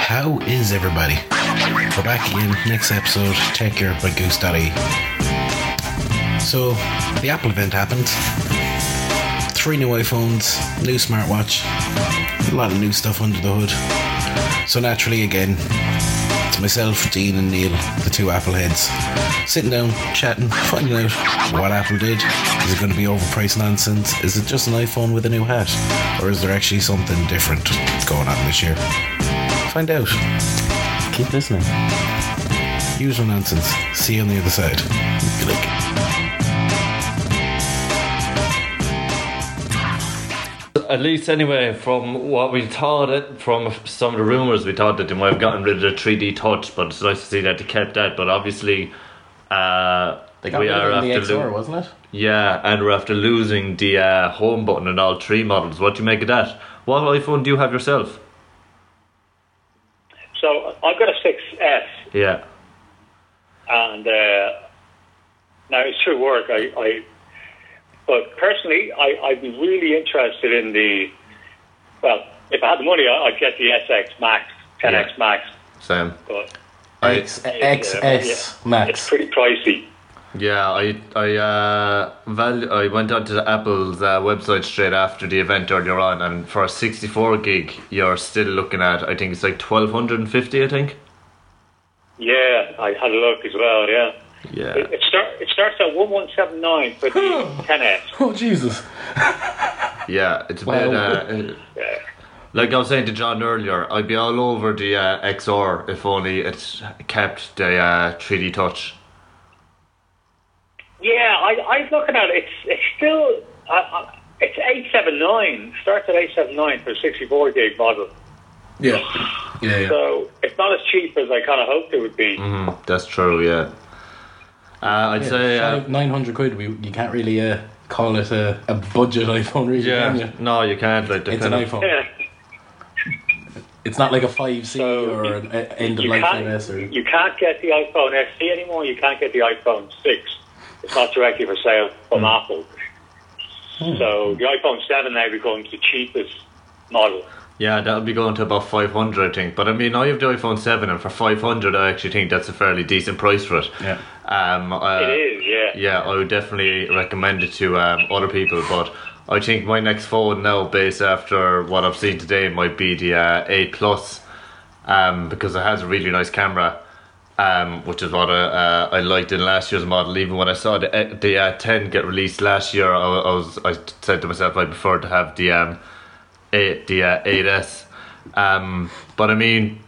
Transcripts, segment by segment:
How is everybody? We're back again, next episode, Tech Gear by Goose.ie. So, the Apple event happened. Three new iPhones, new smartwatch, a lot of new stuff under the hood. So, naturally, again, myself, Dean, and Neil, the two Apple heads, sitting down, chatting, finding out what Apple did. Is it going to be overpriced nonsense? Is it just an iPhone with a new hat? Or is there actually something different going on this year? Find out. Keep listening. Usual nonsense. See you on the other side. At least, anyway, from what we thought, it, from some of the rumours, we thought that they might have gotten rid of the 3D touch, but it's nice to see that they kept that. But obviously, uh, They got we rid are of it in the after XR, lo- wasn't it? yeah, and we're after losing the uh, home button in all three models. What do you make of that? What iPhone do you have yourself? So I've got a 6S, Yeah, and uh, now it's through work. I, I but personally, I, I'd be really interested in the. Well, if I had the money, I- I'd get the SX Max, 10X Yeah. Max, same. but I, X, it's, uh, XS yeah, Max. it's pretty pricey. Yeah, I I uh val- I went onto the Apple's uh, website straight after the event earlier on, and for a sixty four gig, you're still looking at I think it's like twelve hundred and fifty. I think. Yeah, I had a look as well. Yeah, Yeah. it, it, start, it starts at one one seven nine for the 10S. Oh, Jesus. Yeah, it's a Wow. bit. Uh, Yeah. like I was saying to John earlier, I'd be all over the uh, XR if only it kept the uh, 3D touch. Yeah, I, I was looking at it. It's, it's still uh, uh, it's eight seven nine. Starts at eight seven nine for a sixty four gig model. Yeah. Yeah, yeah. So it's not as cheap as I kind of hoped it would be. Mm, that's true. Yeah. Uh, I'd say. Uh, 900 quid, we, you can't really uh, call it a, a budget iPhone, really, can you? No, you can't. Like, It's an iPhone. Yeah, It's not like a 5C So or an uh, end of you life can't, MS or. you can't get the iPhone SE anymore. You can't get the iPhone six. It's not directly for sale from Apple. So the iPhone seven now becomes the cheapest model. Yeah, that'll be going to about 500, I think. But I mean, I have the iPhone 7, and for 500, I actually think that's a fairly decent price for it. Yeah. Um, uh, it is, yeah. Yeah, I would definitely recommend it to um, other people. But I think my next phone now, based after what I've seen today, might be the uh, 8 Plus, um, because it has a really nice camera. Um, which is what I, uh, I liked in last year's model. Even when I saw the uh, the uh, 10 get released last year, I, I was I said to myself I prefer to have the um, eight, the uh, 8S. Um, but I mean,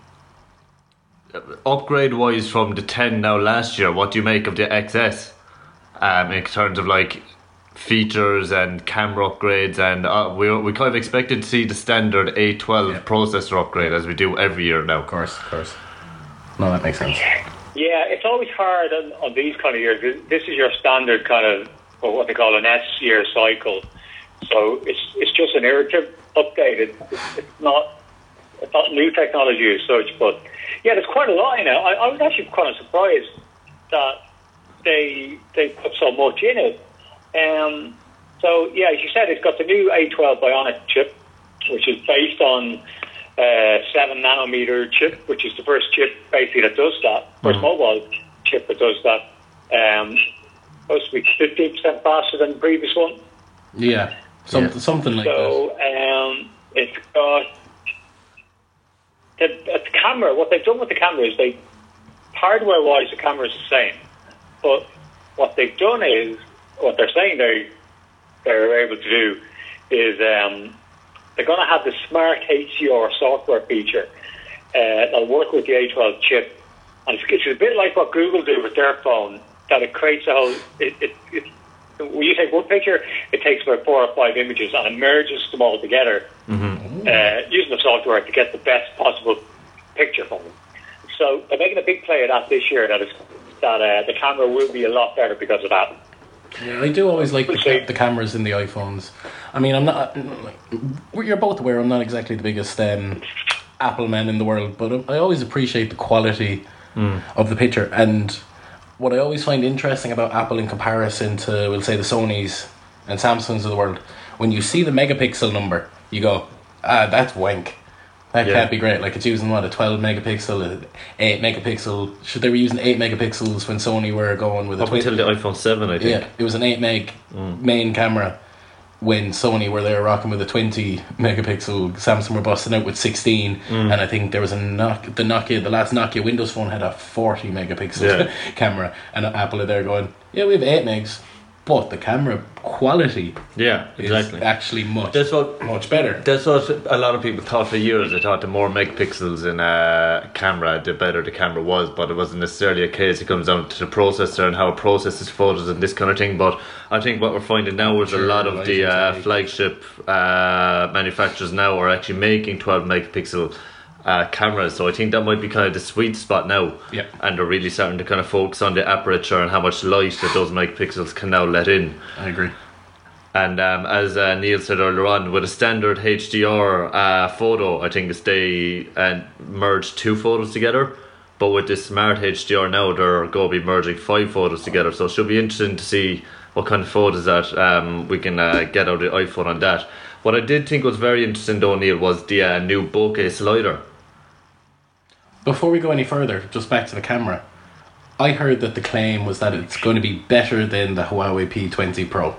upgrade wise from the 10 now last year, what do you make of the XS? Um, in terms of like features and camera upgrades, and uh, we we kind of expected to see the standard A12 processor upgrade as we do every year now. Of course, of course. No, that makes sense. Yeah, it's always hard on, on these kind of years. This- This is your standard kind of what they call an S year cycle. So it's it's just an iterative update. It, it's, it's not it's not new technology as such, but yeah, there's quite a lot in it. I, I was actually kind of surprised that they they put so much in it. Um, so yeah, as you said, it's got the new A12 Bionic chip, which is based on uh, seven nanometer chip, which is the first chip basically that does that, 1st mobile chip that does that. Um, supposed to be fifteen percent faster than the previous one. Yeah. Some, Yeah. Something like that. So um, it's got the, the camera. What they've done with the camera is they hardware wise the camera is the same, but what they've done is what they're saying they they're able to do is um, they're going to have the smart HDR software feature uh, that'll work with the A12 chip, and it's, it's a bit like what Google do with their phone. That it creates a whole. It, it, it, when you take one picture, it takes about four or five images and it merges them all together uh, using the software to get the best possible picture from them. So they're making a big play of that this year. That is that uh, the camera will be a lot better because of that. Yeah, I do always like the, We'll ca- the cameras in the iPhones. I mean, I'm not. You're both aware I'm not exactly the biggest um, Apple man in the world, but I always appreciate the quality of the picture. And what I always find interesting about Apple in comparison to, we'll say, the Sony's and Samsungs of the world, when you see the megapixel number, you go, ah, that's wank. That Yeah. can't be great. Like it's using what a twelve megapixel, a eight megapixel. Should they were using eight megapixels when Sony were going with a Up twin? until the iPhone 7, I think. Yeah, it was an 8 meg main camera when Sony were there rocking with a 20 megapixel. Samsung were busting out with 16, mm. and I think there was a Nokia, the Nokia, the last Nokia Windows phone had a 40 megapixel Yeah. camera, and Apple are there going, yeah, we have 8 megs, but the camera quality Yeah, is exactly. actually much, That's what much better. That's what a lot of people thought for years. They thought the more megapixels in a camera, the better the camera was, but it wasn't necessarily a case. It comes down to the processor and how it processes photos and this kind of thing. But I think what we're finding now is a lot of the uh, flagship uh, manufacturers now are actually making 12 megapixel uh, cameras. So I think that might be kind of the sweet spot now. Yep. And they're really starting to kind of focus on the aperture and how much light that those megapixels can now let in. I agree. And um, as uh, Neil said earlier on, with a standard HDR uh, photo, I think it's they uh, merge two photos together. But with this smart HDR now, they're going to be merging five photos together. So it should be interesting to see what kind of photos that um, we can uh, get out of the iPhone on that. What I did think was very interesting, though, Neil, was the uh, new bokeh slider. Before we go any further, just back to the camera. I heard that the claim was that it's going to be better than the Huawei P20 Pro.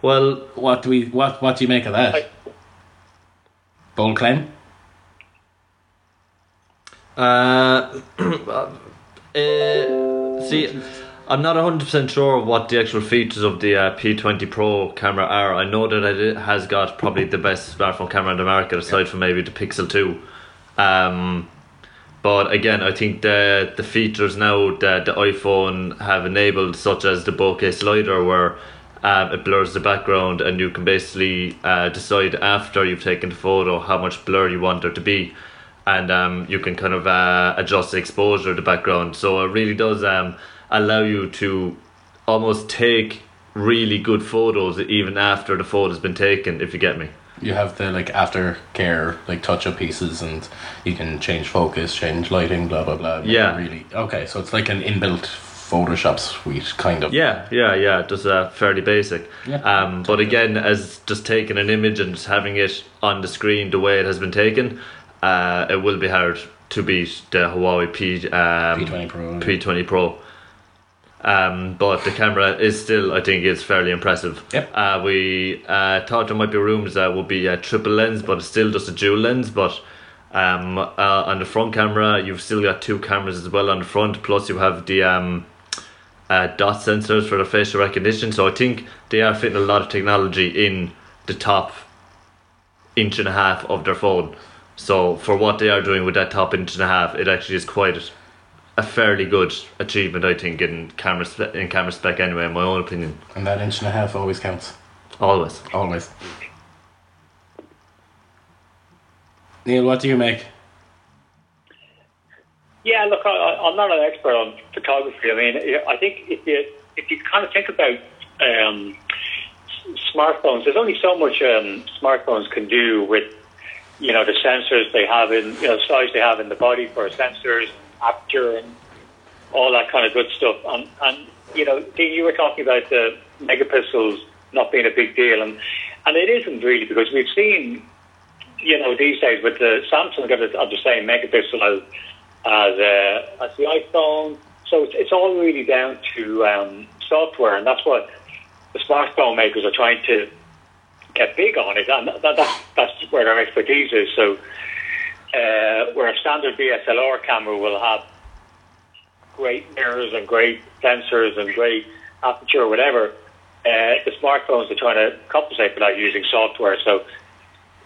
Well, What do we what what do you make of that? I- Bold claim? Uh, uh, see, I'm not 100% sure what the actual features of the uh, P20 Pro camera are. I know that it has got probably the best smartphone camera in the market, aside from maybe the Pixel 2. Um, but again, I think the the features now that the iPhone have enabled, such as the bokeh slider, where um, it blurs the background, and you can basically uh, decide after you've taken the photo how much blur you want there to be, and um, you can kind of uh, adjust the exposure of the background. So it really does um, allow you to almost take really good photos even after the photo's been taken. If you get me. You have the like aftercare like touch up pieces and you can change focus, change lighting, blah blah blah. Yeah. Really okay, so it's like an inbuilt Photoshop suite kind of. Yeah, yeah, yeah. Just uh, fairly basic. Yeah. Um, but again, as just taking an image and just having it on the screen the way it has been taken, uh, it will be hard to beat the Huawei P um, P20 Pro. P20 Pro. Um, but the camera is still, I think, is fairly impressive. Yep. Uh, we uh, thought there might be rooms that would be a triple lens, but it's still just a dual lens. But um, uh, on the front camera, you've still got two cameras as well on the front. Plus, you have the um, uh, dot sensors for the facial recognition. So I think they are fitting a lot of technology in the top inch and a half of their phone. So for what they are doing with that top inch and a half, it actually is quite a fairly good achievement, I think, in camera spe- in camera spec. Anyway, in my own opinion, And that inch and a half always counts. always. Always. Neil, what do you make? Yeah, look, I, I- I'm not an expert on photography. I mean, I think if you if you kind of think about um, smartphones, there's only so much um, smartphones can do with you know the sensors they have in you know size they have in the body for sensors, aperture, and all that kind of good stuff. And and you know, you were talking about the megapixels not being a big deal, and and it isn't really because we've seen you know these days with the Samsung got it the same megapixel as as uh, as the iPhone. So it's, it's all really down to um, software, and that's what the smartphone makers are trying to get big on it, and that, that, that's where their expertise is. So, uh, where a standard DSLR camera will have great mirrors and great sensors and great aperture, whatever, uh, the smartphones are trying to compensate for that using software. So,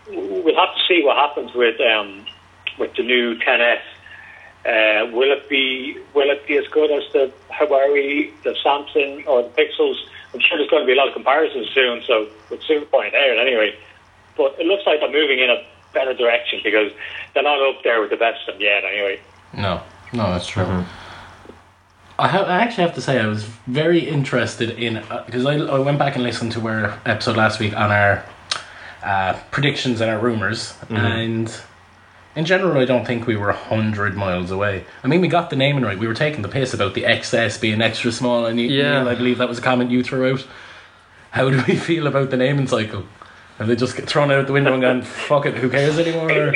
we'll have to see what happens with um, with the new 10s. Uh, will it be will it be as good as the Huawei, the Samsung, or the Pixels? I'm sure there's going to be a lot of comparisons soon, so we'll soon find out anyway. But it looks like they're moving in a better direction because they're not up there with the best of them yet anyway. No, no, that's true. Mm-hmm. I, ha- I actually have to say I was very interested in uh, because I, I went back and listened to our episode last week on our uh, predictions and our rumors, mm-hmm. and in general, I don't think we were hundred miles away. I mean, we got the naming right. We were taking the piss about the XS being extra small, and you, Yeah. Neil, I believe that was a comment you threw out. How do we feel about the naming cycle? Have they just get thrown out the window and gone, fuck it, who cares anymore?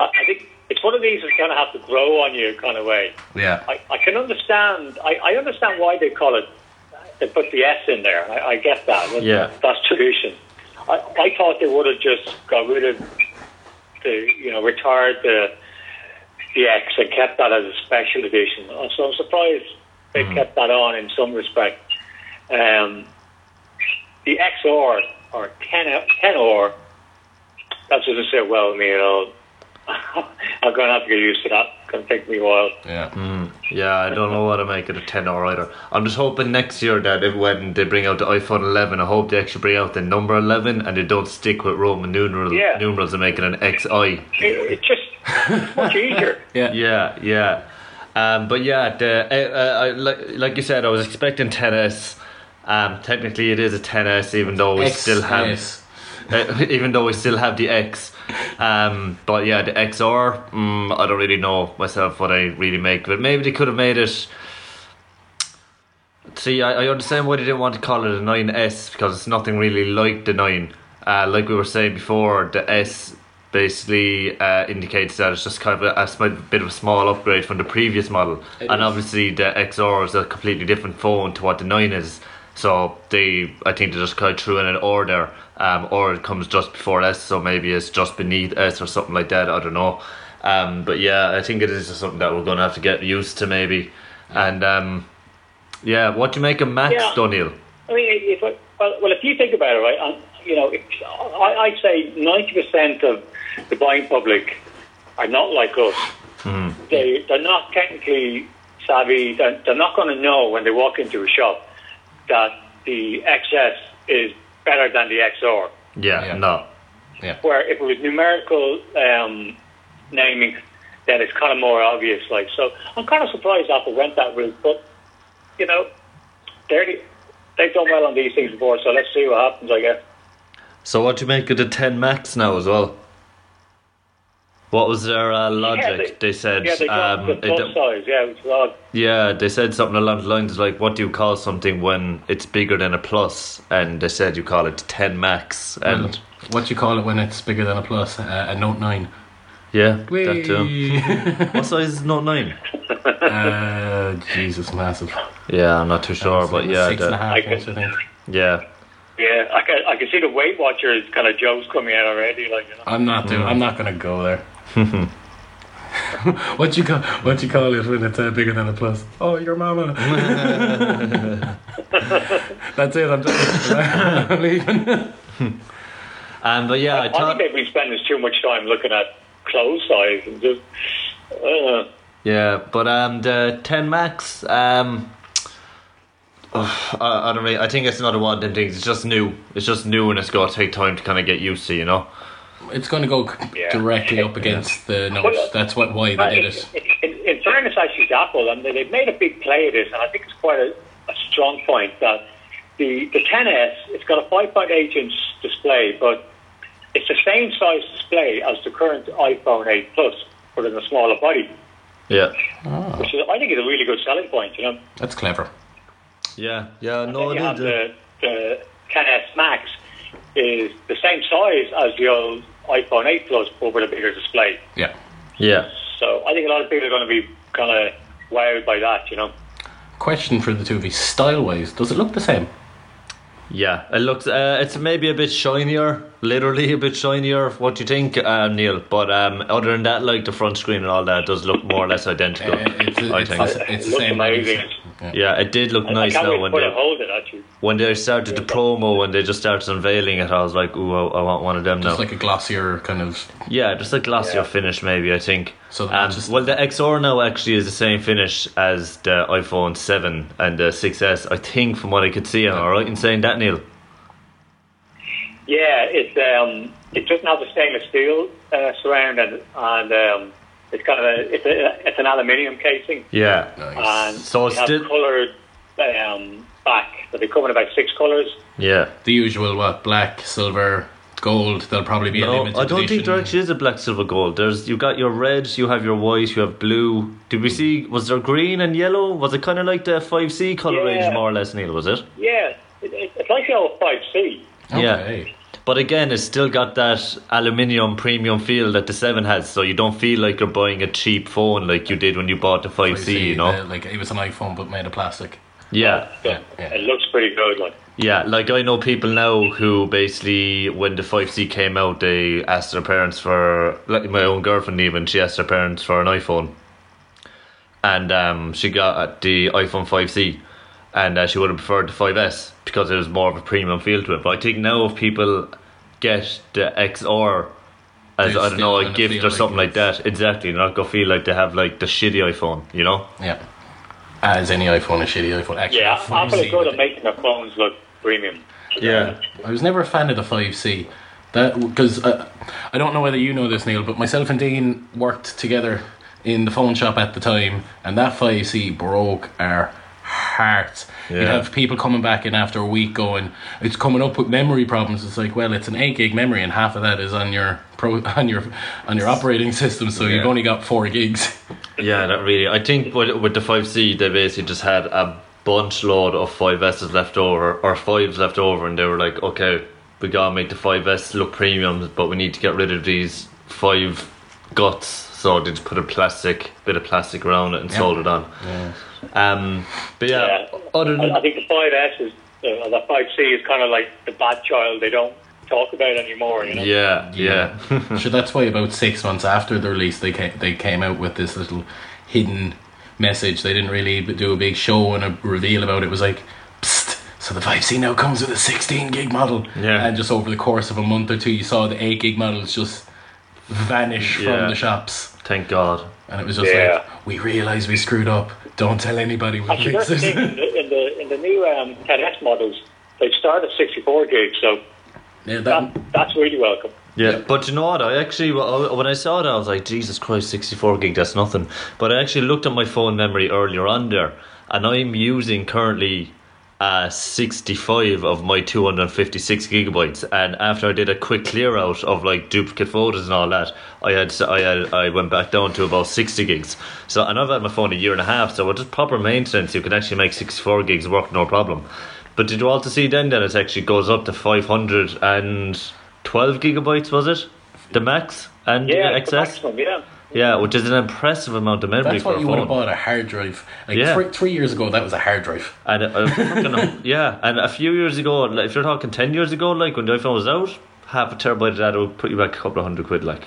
I, think it's one of these that's going to have to grow on you kind of way. Yeah. I, I can understand. I, I understand why they call it. They put the S in there. I, I get that. That's, Yeah. that's tradition. I, I thought they would have just got rid of the, you know, retired the the X and kept that as a special edition. So I'm surprised they kept that on in some respect. Um, the XR or 10 10R. That doesn't sit well with me at all. I'm going to have to get used to that. It's going to take me a while. Yeah. Yeah, I don't know what to make it a 10 or either. I'm just hoping next year that if, when they bring out the iPhone 11, I hope they actually bring out the number 11 and they don't stick with Roman numerals, Yeah. numerals and make it an XI. It, it's just much easier. Yeah. Yeah, yeah. Um, but yeah, the, uh, uh, like, like you said, I was expecting 10s. Um, technically, it is a 10s, even though we still have, uh, even though we still have the X. Um, but yeah, the XR, mm, I don't really know myself what I really make but. Maybe they could have made it. See, I, I understand why they didn't want to call it a 9S because it's nothing really like the 9. Uh, like we were saying before, the S basically uh, indicates that it's just kind of a, a bit of a small upgrade from the previous model. It and is. obviously, the XR is a completely different phone to what the 9 is. So they, I think they just kind of threw in an order, um, or it comes just before S, so maybe it's just beneath S or something like that. I don't know. Um, but yeah, I think it is just something that we're going to have to get used to maybe. And um, yeah, what do you make of Max, Yeah. Doniel? I mean, if I, well, well, if you think about it, right, um, you know, I, I'd say ninety percent of the buying public are not like us. They they're not technically savvy. They're, they're not going to know when they walk into a shop that the XS is better than the XR. Yeah, Yeah. no. Where if it was numerical um, naming, then it's kind of more obvious. Like, so I'm kind of surprised Apple went that route, but you know, they're, they've done well on these things before, so let's see what happens. I guess. So what do you make of the 10 Max now as well? What was their uh, logic? they- they, said, Yeah, they um, the it- plus size. Yeah, which is odd. yeah, they said something along the lines like, "What do you call something when it's bigger than a plus?" And they said you call it 10 Max, and And what do you call it when it's bigger than a plus? Uh, a Note 9. yeah, that too. what size is Note Nine? uh, Jesus, massive. Yeah, I'm not too sure, but yeah, Six and a the- half I inch, can- I think. yeah, Yeah, I can, I can see the Weight Watchers kind of jokes coming out already. Like, you know. I'm not doing. I'm not gonna go there. what you call what you call it when it's uh, bigger than a plus? Oh, your mama. That's it. I'm, done. I'm leaving. um, but yeah, I I thought, think they've been spending too much time looking at clothes size and just. Uh, Yeah, but um, the 10 Max, um, ugh, I, I don't really. I think it's another one of them things. It's just new. It's just new, and it's gonna take time to kind of get used to. You know. It's going to go Yeah. directly up against the Well. That's what why they uh, did it. in, in, in fairness, actually, to Apple, and they've made a big play of this, and I think it's quite a, a strong point that the the 10s it's got a 5.8 inch display, but it's the same size display as the current iPhone 8 Plus, but in a smaller body, Yeah. Ah. which is, I think is a really good selling point. You know, That's clever. Yeah. Yeah. then No, you have uh, the the 10s Max is the same size as the old iPhone 8 Plus, but with a bigger display. Yeah. Yeah. So I think a lot of people are going to be kind of wowed by that. You know. Question for the two of you: style wise, does it look the same? Yeah. It looks. Uh, it's maybe a bit shinier. Literally a bit shinier. What do you think, uh, Neil? But um, other than that, like the front screen and all that, does look more or less identical. Uh, it's, I it's, think. it's, it's the looks same. amazing. Yeah, it did look I nice can't now when for to they hold it actually. when they started the promo when they just started unveiling it. I was like, ooh, I, I want one of them now. Just like a glossier kind of. Yeah, just a glossier Yeah. finish, maybe. I think. So um, not just- well, the XR now actually is the same finish as the iPhone Seven and the 6S. I think, from what I could see, am I right in saying that, Neil? Yeah, it um, it doesn't have the stainless steel uh, surround and and um, it's kind of a it's a it's an aluminium casing Yeah. Nice. and So it it's has still- coloured um, back. So they come in about six colours. Yeah. The usual, what? Black, silver, gold. There'll probably be a No, limited I don't think edition. there actually is a black, silver, gold. There's you got your red, you have your white, you have blue. Did we see? Was there green and yellow? Was it kind of like the five C color Yeah. range, more or less, Neil? Was it? Yeah, it, it, It's like the old 5C. Yeah. Okay. But again, it's still got that aluminium premium feel that the 7 has, so you don't feel like you're buying a cheap phone like you did when you bought the 5C, you know? uh, like it was an iPhone but made of plastic. Yeah. Yeah, yeah. It looks pretty good. Like, Yeah, like I know people now who basically, when the 5C came out, they asked their parents for, like my own girlfriend even, she asked her parents for an iPhone. And um, she got the iPhone 5C. And uh, she would have preferred the 5S because it was more of a premium feel to it. But I think now if people get the XR as, I don't know, a gift or something like it's- that, exactly, they're not going to feel like they have like the shitty iPhone, you know? Yeah. As any iPhone, a shitty iPhone. Actually, yeah, the Apple 5C is good with at making their phones look premium. Yeah. I was never a fan of the 5C. That because uh, I don't know whether you know this, Neil, but myself and Dean worked together in the phone shop at the time, and that 5C broke our hearts. You'd have people coming back in after a week going, "It's coming up with memory problems." It's like, well, it's an eight gig memory, and half of that is on your pro on your on your operating system, so you've only got four gigs. Yeah, that really. I think with, with the 5C, they basically just had a bunch load of 5Ss left over, or 5s left over, and they were like, okay, we gotta make the 5S look premium, but we need to get rid of these 5 guts. So they just put a plastic, bit of plastic around it and Yeah. sold it on. Um, but yeah, Yeah. other than. I, I think the 5S is, uh, the 5C is kind of like the bad child they don't talk about anymore, you know? yeah, yeah. so that's why about six months after the release, they came, they came out with this little hidden message. They didn't really do a big show and a reveal about it. It was like, Psst, so the 5C now comes with a 16 gig model. Yeah. And just over the course of a month or two, you saw the 8 gig models just vanish Yeah. from the shops. Thank God. And it was just Yeah. like, we realise we screwed up. Don't tell anybody we Actually, that's fixed the. In this. the, in the, in the new um, 10S models, they start at 64 gigs, so yeah, that, that, that's really welcome. Yeah, but you know what? I actually, when I saw that, I was like, Jesus Christ, 64 gig, that's nothing. But I actually looked at my phone memory earlier on there, and I'm using currently uh, 65 of my 256 gigabytes. And after I did a quick clear out of like duplicate folders and all that, I had I had I went back down to about 60 gigs. So and I've had my phone a year and a half, so with just proper maintenance, you can actually make 64 gigs work no problem. But did you also see then that it actually goes up to 512 gigabytes, was it? The max and Yeah, the XS? yeah. Yeah, which is an impressive amount of memory that's for what a you would have phone. bought a hard drive. Like Yeah. three, three years ago, that was a hard drive. And uh, fucking, yeah, and a few years ago, like, if you're talking 10 years ago, like when the iPhone was out, half a terabyte of data would put you back a couple of hundred quid, like.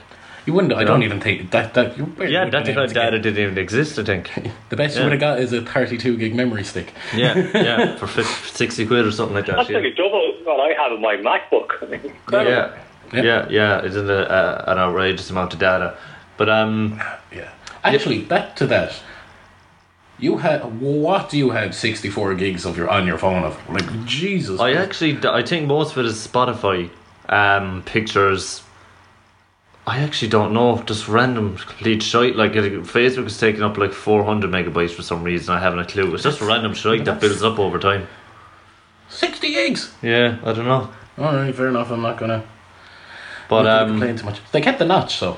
You wouldn't. I Yeah. don't even think that that you Yeah, that have kind of data get- didn't even exist, I think. The best Yeah. you would have got is a 32 gig memory stick. Yeah, yeah, for 50, 60 quid or something like that. That's Yeah, nearly double what I have in my MacBook. I mean, yeah, Yeah. yeah, yeah, it's an, uh, an outrageous amount of data. But, um, Yeah. Actually, back to that. You had what do you have 64 gigs of your on your phone of? Like Jesus. I actually, I think most of it is Spotify, um, pictures. I actually don't know, just random complete shite. Like Facebook is taking up like 400 megabytes for some reason. I haven't a clue. It's just random shite that builds up over time. 60 gigs. Yeah, I don't know. All right, fair enough. I'm not gonna. But not gonna um, complain too much. They kept the notch, so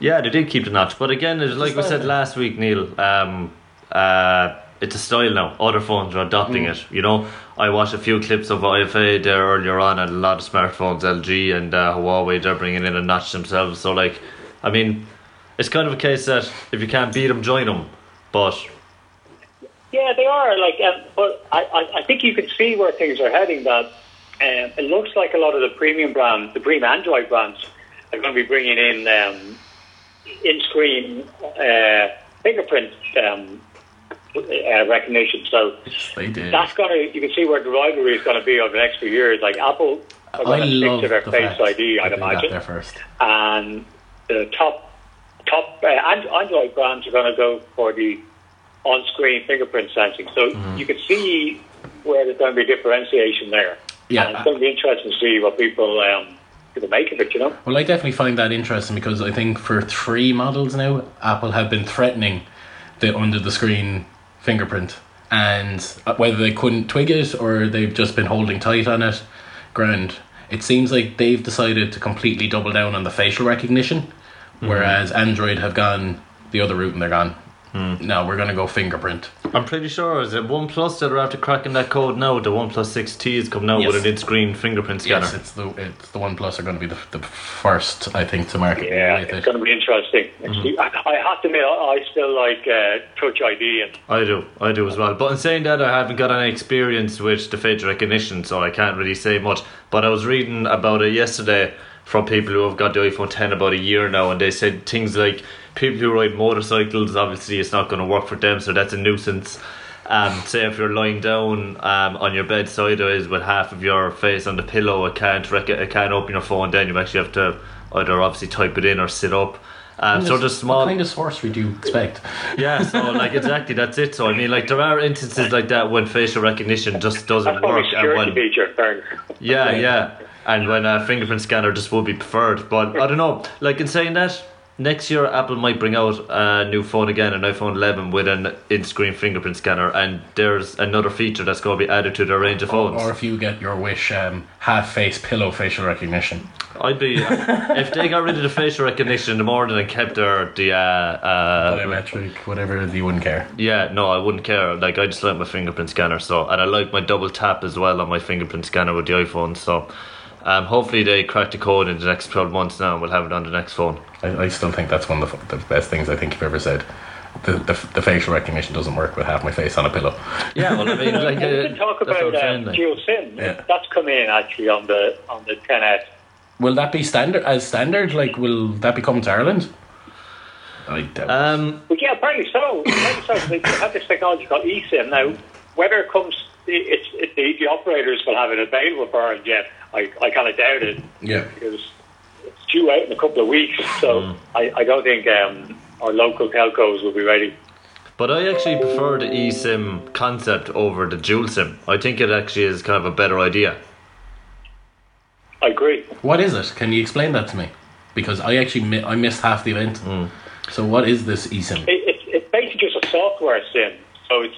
yeah, they did keep the notch. But again, it's like we said last week, Neil. Um, uh, it's a style now. Other phones are adopting it. You know, I watched a few clips of IFA there earlier on, and a lot of smartphones, LG and uh, Huawei, they're bringing in a notch themselves. So, like, I mean, it's kind of a case that if you can't beat them, join them. But Yeah, they are. Like, um, but I, I, I think you can see where things are heading. That um, it looks like a lot of the premium brands, the premium Android brands, are going to be bringing in um, in-screen uh, fingerprint um, uh, recognition. So that's going to you can see where the rivalry is going to be over the next few years. Like Apple are I going to stick to their the Face ID, I'd imagine first. and the top top uh, and- Android brands are going to go for the on-screen fingerprint sensing. So Mm-hmm. you can see where there's going to be differentiation there. Yeah. and it's going to be interesting to see what people um, people make of it. You know, Well, I definitely find that interesting because I think for three models now, Apple have been threatening the under the screen fingerprint, and uh, whether they couldn't twig it or they've just been holding tight on it, grand. It seems like they've decided to completely double down on the facial recognition, whereas Android have gone the other route and they're gone. No, we're gonna go fingerprint. I'm pretty sure is it OnePlus that are after cracking that code now. The OnePlus 6T is coming out Yes. with an in-screen fingerprint scanner. Yes, it's the it's the One Plus are going to be the, the first, I think, to market. Yeah, it's it. going to be interesting. Mm-hmm. I, I have to admit, I, I still like uh, Touch ID and I do, I do as well. But in saying that, I haven't got any experience with the face recognition, so I can't really say much. But I was reading about it yesterday from people who have got the iPhone 10 about a year now, and they said things like people who ride motorcycles, obviously, it's not going to work for them, so that's a nuisance. Um, say if you're lying down um, on your bed sideways with half of your face on the pillow, it can't rec- it can't open your phone. Then you actually have to either obviously type it in or sit up. Um, so there's small. What kind of sorcery do you expect? Yeah, so like exactly that's it. So I mean, like there are instances like that when facial recognition just doesn't that's work, a and when feature. in fairness. yeah, yeah, and when a fingerprint scanner just would be preferred. But I don't know. Like in saying that, next year Apple might bring out a new phone again, an iPhone 11 with an in-screen fingerprint scanner, and there's another feature that's going to be added to their range of phones. Or if you get your wish, um, half face pillow facial recognition. I'd be if they got rid of the facial recognition in the morning and kept their the uh, uh, Biometric, whatever, you wouldn't care. Yeah, no, I wouldn't care. Like I just like my fingerprint scanner, so and I like my double tap as well on my fingerprint scanner with the iPhone. So, um, hopefully they crack the code in the next twelve months now, and we'll have it on the next phone. I, I still think that's one of the, the best things I think you've ever said. The, the, the facial recognition doesn't work with half my face on a pillow. Yeah, well, I mean, like we uh, did talk about I'm um, like. dual SIM. Yeah. That's coming in actually on the on the 10s. Will that be standard as standard? Like, will that be coming to Ireland? I doubt. Um, Well, yeah, apparently so. Apparently so. They have this technology called eSIM. Now, whether it comes, it's it, the, the operators will have it available for Ireland yet. I, I kind of doubt it yeah. because it's due out in a couple of weeks. So I, I don't think um, our local telcos will be ready. but I actually prefer the eSIM concept over the dual SIM. I think it actually is kind of a better idea. I agree. What is it? Can you explain that to me? Because I actually mi- I missed half the event. So what is this eSIM? It, it's it's basically just a software SIM. So it's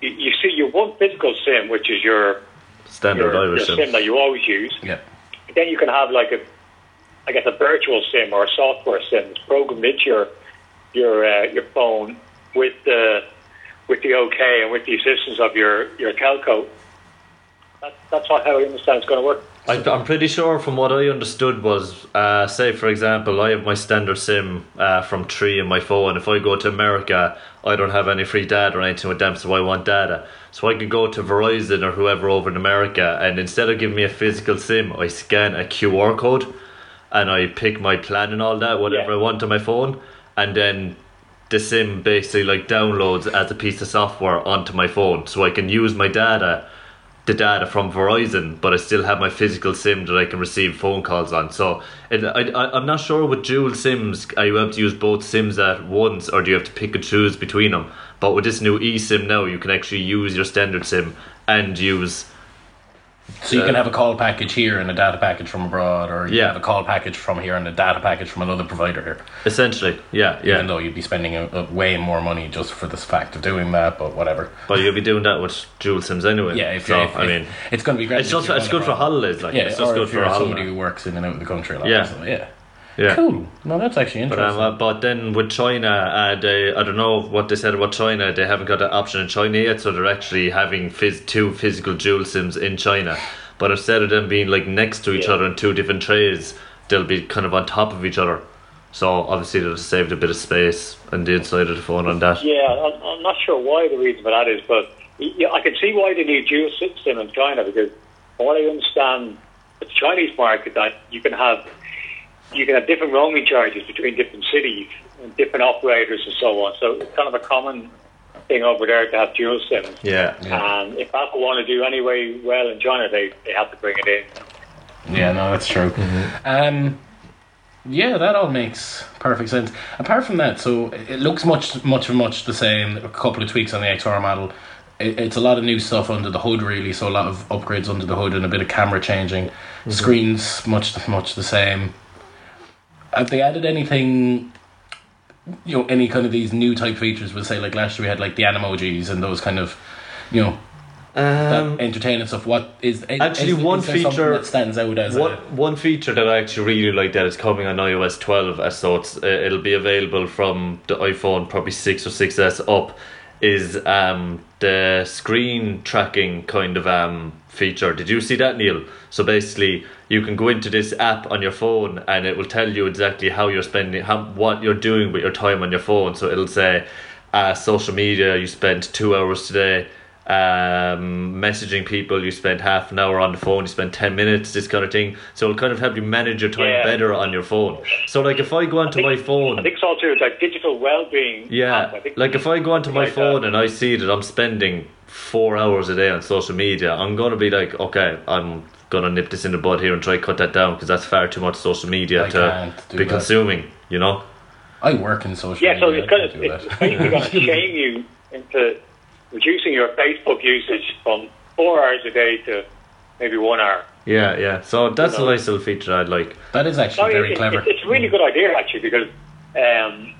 you, you see your one physical SIM, which is your Standard your, your Irish SIM SIM. that you always use. Yeah. Then you can have like a, I guess a virtual SIM or a software SIM. It's programmed into your your uh, your phone with the with the OK and with the assistance of your your telco. That, that's what, how I understand it's going to work. I, I'm pretty sure from what I understood was, uh, say for example, I have my standard SIM uh, from Three in my phone. If I go to America, I don't have any free data or anything with them, so I want data. So I can go to Verizon or whoever over in America, and instead of giving me a physical SIM, I scan a QR code, and I pick my plan and all that, whatever Yeah. I want on my phone, and then the SIM basically like downloads as a piece of software onto my phone, so I can use my data the data from Verizon, but I still have my physical SIM that I can receive phone calls on. So it, I, I, I'm not sure with dual SIMs, are you able to use both SIMs at once, or do you have to pick and choose between them? But with this new eSIM now, you can actually use your standard SIM and use. So you can have a call package here and a data package from abroad, or you Yeah. have a call package from here and a data package from another provider here. Essentially, yeah, yeah. Even though you'd be spending a, a way more money just for the fact of doing that, but whatever. But you'll be doing that with dual SIMs anyway. Yeah, if, so, if, I if- mean, it's going to be great. it's just it's good for holidays. Like Yeah, it's just or good if for you're a somebody holiday. who works in and out of the country. Lot, Yeah. so, yeah. Yeah. Cool. No, that's actually But, interesting. um, uh, but then with China, uh, they, I don't know what they said about China. They haven't got that option in China yet, so they're actually having phys- two physical dual sims in China. But instead of them being like next to each Yeah. other in two different trays, they'll be kind of on top of each other. So obviously they'll have saved a bit of space on the inside of the phone on that. Yeah, I'm, I'm not sure why the reason for that is, but yeah, I can see why they need dual SIM in China because from what I understand, it's the Chinese market that you can have you can have different roaming charges between different cities and different operators and so on. So it's kind of a common thing over there to have dual SIMs. Yeah. yeah. And if Apple want to do anyway well in China, they, they have to bring it in. Yeah, no, that's true. Um, yeah, that all makes perfect sense. Apart from that, so it looks much, much, much the same. A couple of tweaks on the XR model. It, it's a lot of new stuff under the hood, really. So a lot of upgrades under the hood and a bit of camera changing. Screens much, much the same. Have they added anything? You know, any kind of these new type features? We'll say like last year we had like the animojis and those kind of, you know, Um, that entertaining stuff. What is Actually, is, one is feature- that stands out as One, a, one feature that I actually really like that is coming on iOS 12, uh, so it's, uh, it'll be available from the iPhone probably 6 or 6S up, is um, the screen tracking kind of um, feature. Did you see that, Neil? So basically, you can go into this app on your phone and it will tell you exactly how you're spending, how, what you're doing with your time on your phone. So it'll say, uh, social media, you spent two hours today um, messaging people, you spend half an hour on the phone, you spend 10 minutes, this kind of thing. So it'll kind of help you manage your time Yeah. better on your phone. So, like, if I go onto my phone. I think it's all to like digital well-being. yeah, I think like if I go onto my like that. phone and I see that I'm spending four hours a day on social media, I'm going to be like, okay, I'm going to nip this in the bud here and try cut that down because that's far too much social media I to be that. consuming, you know? I work in social Yeah, so media. it's I going can't it's that. basically going to shame you into reducing your Facebook usage from four hours a day to maybe one hour. Yeah, yeah. So that's a nice little feature I'd like. That is No, actually very it- clever. It, it's a really good idea actually because, um,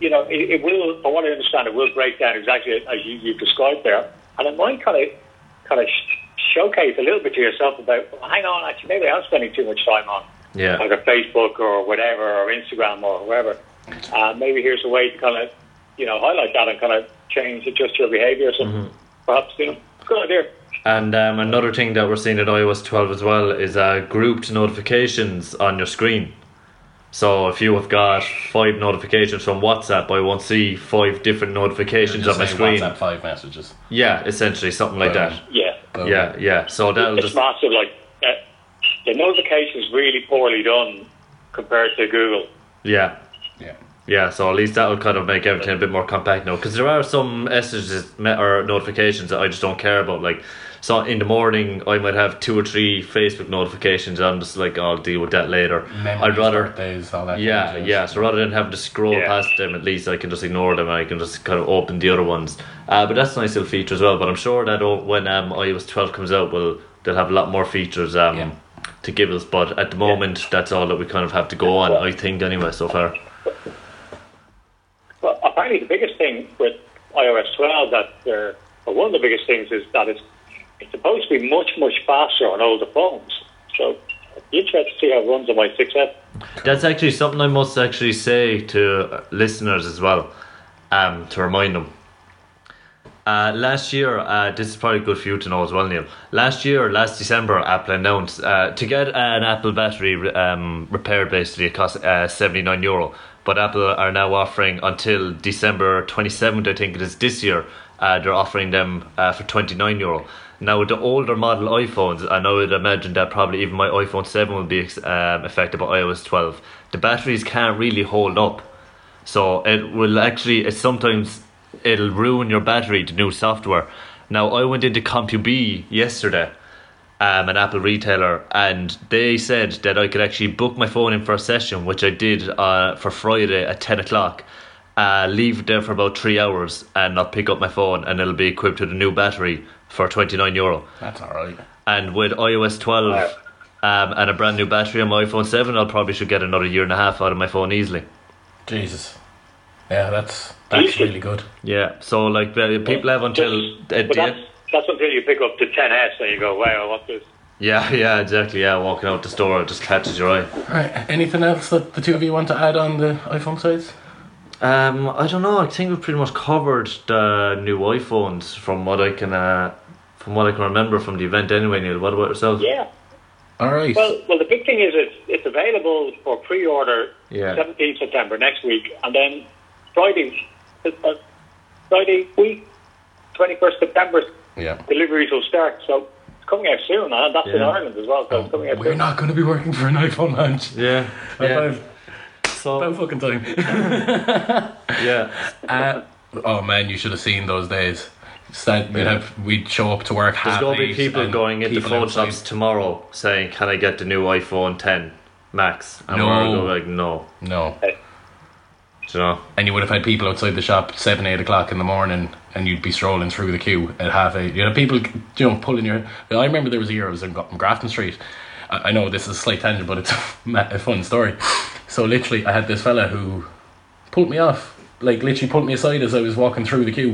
you know, it, it will, from what I understand, it will break down exactly as you, you've described there, and it might kind of, kind of sh- showcase a little bit to yourself about, well, hang on, actually, maybe I'm spending too much time on Yeah. like a Facebook or whatever, or Instagram or whatever. Uh, maybe here's a way to kind of, you know, highlight that and kind of change, adjust your behaviour So. Mm-hmm. Perhaps, you know, good idea. And um, another thing that we're seeing at iOS 12 as well is uh, grouped notifications on your screen. So if you have got five notifications from WhatsApp, I won't see five different notifications on my screen. WhatsApp five messages. Yeah, essentially something like Boom. that. Yeah. Boom. Yeah, yeah. So that'll It's just massive. Like, uh, the notification's really poorly done compared to Google. yeah. Yeah. Yeah, so at least that will kind of make everything a bit more compact now. Because there are some messages or notifications that I just don't care about. Like, so in the morning, I might have two or three Facebook notifications. I'm just like, I'll deal with that later. Memories, I'd rather, birthdays, all that. yeah, kind of yeah. So rather than having to scroll Yeah. past them, at least I can just ignore them and I can just kind of open the other ones. Uh, but that's a nice little feature as well. But I'm sure that when um, iOS 12 comes out, we'll they'll have a lot more features um, Yeah. to give us. But at the moment, that's all that we kind of have to go on. I think anyway so far. Well, apparently the biggest thing with iOS 12 that they're, or one of the biggest things is that it's, it's supposed to be much, much faster on older phones. So, be interested to see how it runs on my 6S. That's actually something I must actually say to listeners as well, um, to remind them. Uh, last year, uh, this is probably good for you to know as well, Neil. Last year, last December, Apple announced uh, to get an Apple battery um, repaired. Basically, it costs uh, seventy nine euro. But Apple are now offering until December twenty seventh, I think it is this year. Uh, they're offering them uh, for twenty nine euro. Now, with the older model iPhones, and I would imagine that probably even my iPhone seven will be um, affected by iOS twelve. The batteries can't really hold up. So it will actually it sometimes it'll ruin your battery to new software. Now I went into CompuB yesterday, um, an Apple retailer, and they said that I could actually book my phone in for a session, which I did uh, for Friday at ten o'clock. Uh, leave there for about three hours and not pick up my phone, and it'll be equipped with a new battery for twenty nine euro. That's alright. And with iOS 12 Wow. um, and a brand new battery on my iPhone 7, I'll probably should get another year and a half out of my phone easily. Jesus. Yeah, that's that's really good. Yeah, so like uh, people have until But uh, that's, that's until you pick up the 10S and you go, wow, I want this. yeah, yeah, exactly. Yeah, walking out the store, it just catches your eye. Right. Anything else that the two of you want to add on the iPhone sides? Um, I don't know. I think we've pretty much covered the new iPhones from what I can, uh, from what I can remember from the event. Anyway, Neil, what about yourself? Yeah. Alright. Well, well, the big thing is it's, it's available for pre-order Yeah. 17th September next week, and then Friday, uh, Friday week, 21st September, yeah. deliveries will start. So it's coming out soon, and that's in Ireland as well. So it's coming out We're soon. not going to be working for an iPhone launch. Yeah, yeah. So about fucking time. yeah, uh, oh man, you should have seen those days. Stand, we'd have we'd show up to work there's going to be people going into people phone outside. shops tomorrow saying, "Can I get the new iPhone 10 Max?" And No. we're going like, "No," No, Do you know. and you would have had people outside the shop seven, eight o'clock in the morning, and you'd be strolling through the queue at half eight. You know, people, you know, pulling your. I remember there was a year I was in Grafton Street. I, know this is a slight tangent, but it's a, a fun story. So literally, I had this fella who pulled me off, like literally pulled me aside as I was walking through the queue,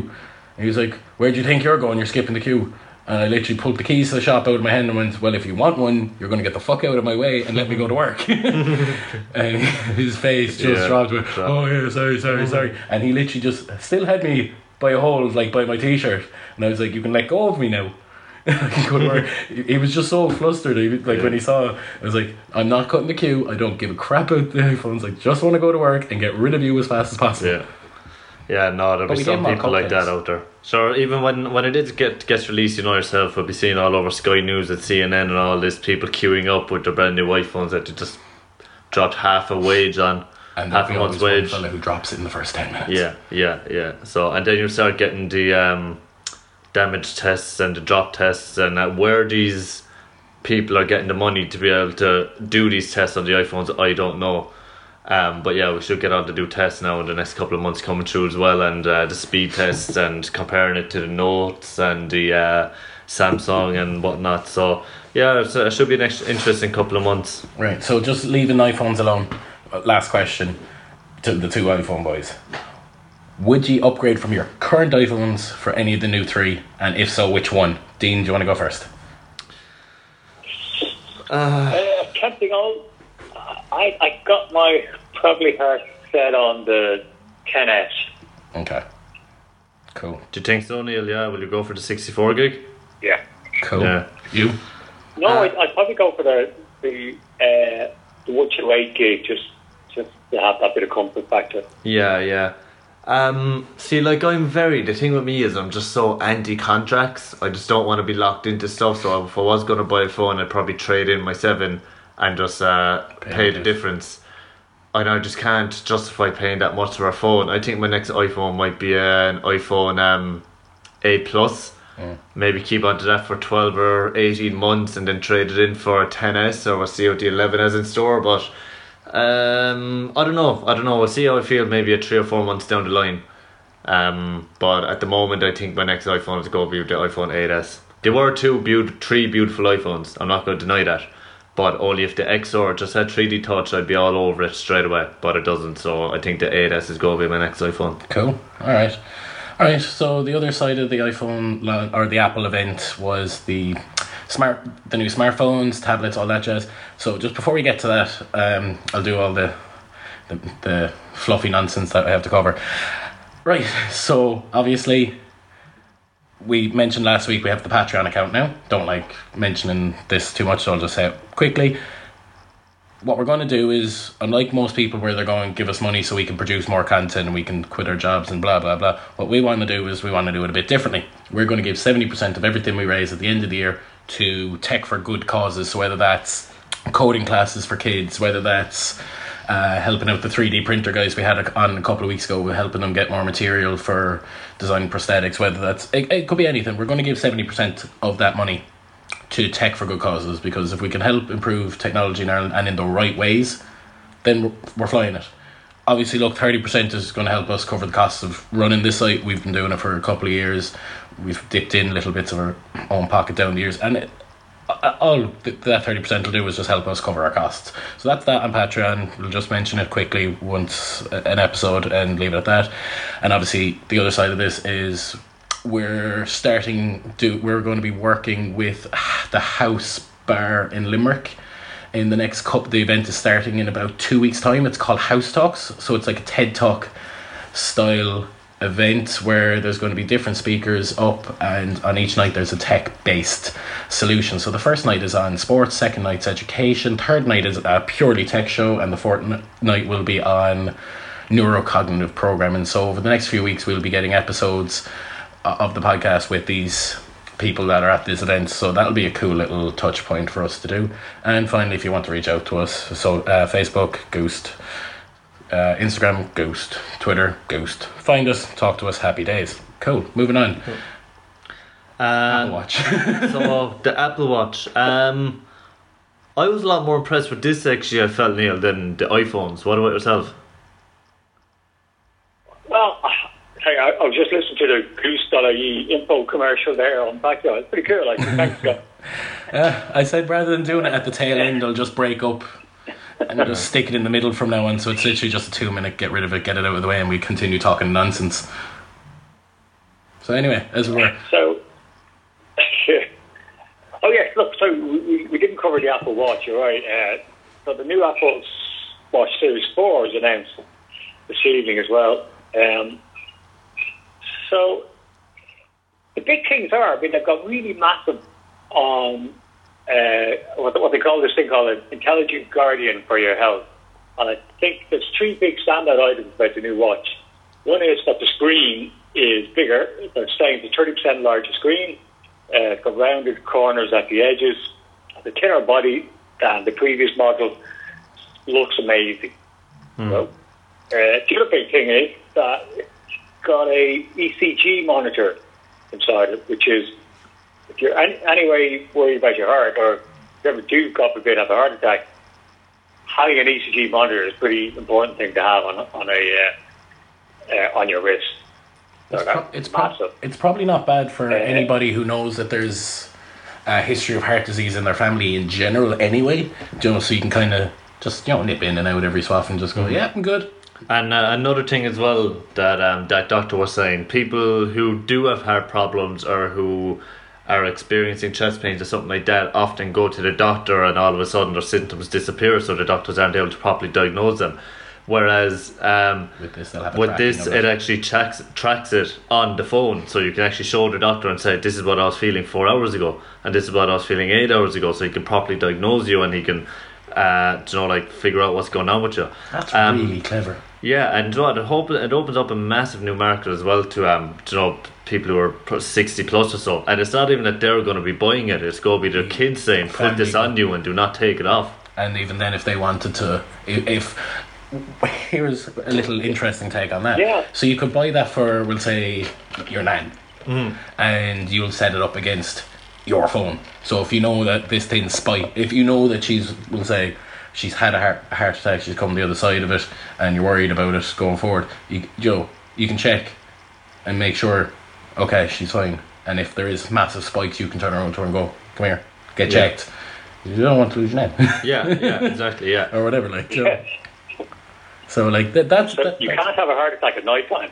And he was like, "Where do you think you're going? You're skipping the queue." And I literally pulled the keys to the shop out of my hand and went, "Well, if you want one, you're going to get the fuck out of my way and let me go to work." and his face just Yeah, dropped. With, oh yeah, sorry, sorry, oh. sorry. And he literally just still had me by a hold, like by my t-shirt, and I was like, "You can let go of me now." I can go to work. He he was just so flustered. He, was- like when he saw, I was like, "I'm not cutting the queue. I don't give a crap about the iPhones. I just want to go to work and get rid of you as fast as possible." Yeah. Yeah, no, there'll But be some gave 'em all people like that out there. Sure, even when when it is get gets released, you know yourself, we'll be seeing all over Sky News and CNN and all this people queuing up with their brand new iPhones that they just dropped half a wage on, And half a there'll be month's one wage. fella who drops it in the first ten minutes. Yeah, yeah, yeah. So and then you start getting the um, damage tests and the drop tests and uh, where these people are getting the money to be able to do these tests on the iPhones, I don't know. Um, but yeah, we should get on to do tests now in the next couple of months coming through as well, and uh, the speed tests and comparing it to the Notes and the uh, Samsung and whatnot. So yeah, it should be an interesting couple of months. Right. So just leaving iPhones alone. Uh, Last question to the two iPhone boys. Would you upgrade from your current iPhones for any of the new three? And if so, which one? Dean, do you want to go first? Uh, camping on, I, I got my probably heart set on the 10S. Okay. Cool. Do you think so, Neil? Yeah, will you go for the sixty-four gig? Yeah. Cool. Yeah. You? No, Uh, I'd, I'd probably go for the the uh, the 128 gig just just to have that bit of comfort factor. Yeah, yeah. Um, see, like I'm very. The thing with me is I'm just so anti contracts. I just don't want to be locked into stuff. So if I was gonna buy a phone, I'd probably trade in my seven and just uh, Pay pay, the the difference. And I just can't justify paying that much for a phone. I think my next iPhone might be an iPhone um, 8 Plus. Maybe keep on to that for 12 or 18 months and then trade it in for a 10S or we'll see what the 11 has in store. But um, I don't know. I don't know. We'll see how I feel maybe a three or four months down the line. Um, but at the moment, I think my next iPhone is going to be the iPhone 8S. There were two, beaut- three beautiful iPhones. I'm not going to deny that. But only if the XR just had 3D touch, I'd be all over it straight away. But it doesn't, so I think the 8S is going to be my next iPhone. Cool. All right. All right. So the other side of the iPhone or the Apple event was the smart, the new smartphones, tablets, all that jazz. So just before we get to that, um, I'll do all the, the the fluffy nonsense that I have to cover. Right. So obviously, we mentioned last week we have the Patreon account now. Don't like mentioning this too much, so I'll just say it quickly what we're going to do is, unlike most people where they're going to give us money so we can produce more content and we can quit our jobs and blah blah blah, what we want to do is we want to do it a bit differently. We're going to give seventy percent of everything we raise at the end of the year to tech for good causes. So whether that's coding classes for kids, whether that's uh, helping out the 3D printer guys we had on a couple of weeks ago, we're helping them get more material for designing prosthetics, whether that's it, it could be anything. We're going to give 70% of that money to tech for good causes because if we can help improve technology in Ireland and in the right ways, then we're, we're flying it. Obviously, look, 30% is going to help us cover the costs of running this site. We've been doing it for a couple of years. We've dipped in little bits of our own pocket down the years. And it, uh, all that 30% will do is just help us cover our costs. So that's that on Patreon. We'll just mention it quickly once uh, an episode and leave it at that. And obviously, the other side of this is we're starting do we're going to be working with the house bar in Limerick in the next cup, the event is starting in about two weeks time it's called house talks so it's like a TED talk style event where there's going to be different speakers up and on each night there's a tech based solution. So the first night is on sports second night's education third night is a purely tech show and the fourth night will be on neurocognitive programming. So over the next few weeks we'll be getting episodes uh, of the podcast with these people that are at this event. So that'll be a cool little touch point for us to do. And finally if you want to reach out to us so uh, facebook Goose uh, Instagram, Goose. Twitter, Goose. Find us, talk to us, happy days. Cool. Moving on. Um, Watch. so the Apple Watch. Um, I was a lot more impressed with this actually. I felt Neil than the iPhones. What about yourself? Well, hey, I, I was just listening to the Goose.ie info commercial there on Backyard. It's pretty cool. Like, thanks, Scott. uh, I said rather than doing it at the tail end, I'll just break up and just stick it in the middle from now on. So it's literally just a two minute, get rid of it, get it out of the way, and we continue talking nonsense. So anyway, as we were, So, oh yes, look. So we, we- didn't cover the Apple Watch. You're right. Uh, so the new Apple Watch Series Four is announced this evening as well. Um, so the big things are. I mean, they've got really massive on uh, what, what they call this thing called an intelligent guardian for your health. And I think there's three big standout items about the new watch. One is that the screen is bigger. They're saying it's a 30% larger screen. Uh, it's got rounded corners at the edges. The thinner body than the previous model looks amazing. So, uh, the other big thing is that it's got a ECG monitor inside it, which is you're any, anyway worried about your heart or if you ever do, God forbid, have a heart attack, having an ECG monitor is a pretty important thing to have on, on a uh, uh, on your wrist. So it's, pro- it's, prob- massive. it's probably not bad for Uh, anybody who knows that there's a history of heart disease in their family in general. Anyway, you know, so you can kind of just you know nip in and out every so often, and just Mm-hmm. go, yeah, I'm good. And uh, another thing as well that um, that doctor was saying, people who do have heart problems or who are experiencing chest pains or something like that often go to the doctor and all of a sudden their symptoms disappear, so the doctors aren't able to properly diagnose them. Whereas um, With this, they'll have a with this, it actually tracks tracks it on the phone, so you can actually show the doctor and say, "This is what I was feeling four hours ago, and this is what I was feeling eight hours ago." So he can properly diagnose you, and he can, uh, you know, like figure out what's going on with you. That's Um, really clever. yeah, and you know what, it, hope, it opens up a massive new market as well to um, you know, people who are sixty plus or so. And it's not even that they're going to be buying it; it's going to be their kids saying, "Put this on you and do not take it off." And even then, if they wanted to, if, if here's a little interesting take on that. Yeah. So you could buy that for, we'll say, your nan, Mm. and you'll set it up against your phone. So if you know that this thing spike, if you know that she's, we'll say, she's had a heart, a heart attack, she's come the other side of it, and you're worried about it going forward, you, Joe, you can check and make sure, okay, she's fine. And if there is massive spikes, you can turn around to her and go, come here, get Yeah. checked. You don't want to lose your name. Yeah, yeah, exactly, yeah. or whatever, like. you know. So like that, that's So that, you that's- can't have a heart attack at night time.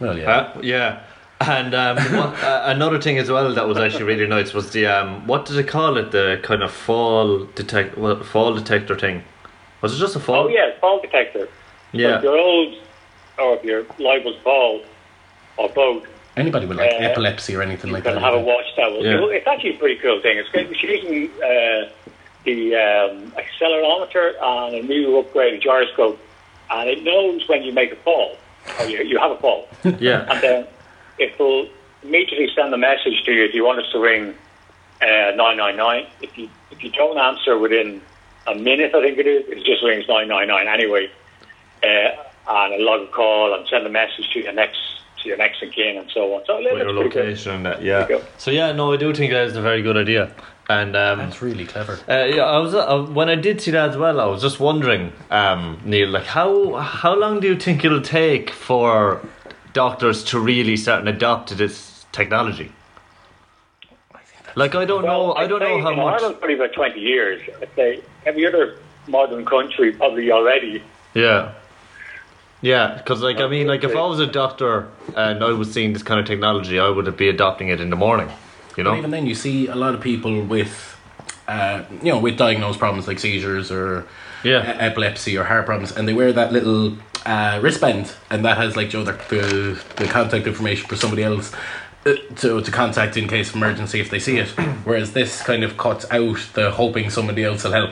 well, yeah. Uh, yeah. And um, one, uh, another thing as well that was actually really nice was the um, what did they call it? The kind of fall detect well, fall detector thing. Was it just a fall? Oh yeah, fall detector. So Yeah. if you're old or if you're liable to fall or both, Anybody with like Uh, epilepsy or anything you like can that. have a watch that will. Yeah. It's actually a pretty cool thing. It's good. She's using uh, the um, accelerometer and a new upgraded gyroscope, and it knows when you make a fall or you, you have a fall, Yeah. and then it will immediately send a message to you if you want us to ring uh, nine nine nine. If you if you don't answer within a minute, I think it is, it just rings nine nine nine anyway, uh, and a log a call and send a message to your next to your next of kin and so on. So With that's your location and that, yeah. There you go. So yeah, no, I do think that is a very good idea. And um, That's really clever. Uh, yeah, I was uh, when I did see that as well. I was just wondering, um, Neil, like how how long do you think it'll take for doctors to really start and adopt to this technology? Like I don't know, I I'd don't know how in much. Ireland, probably about 20 years. I'd say every other modern country probably already. Yeah, yeah, because like I mean, like if I was a doctor and I was seeing this kind of technology, I would be adopting it in the morning. You But know? even then, you see a lot of people with, uh, you know, with diagnosed problems like seizures or Yeah. e- epilepsy or heart problems, and they wear that little uh, wristband, and that has like Joe the, the the contact information for somebody else. uh, To, to contact in case of emergency if they see it, whereas this kind of cuts out the hoping somebody else will help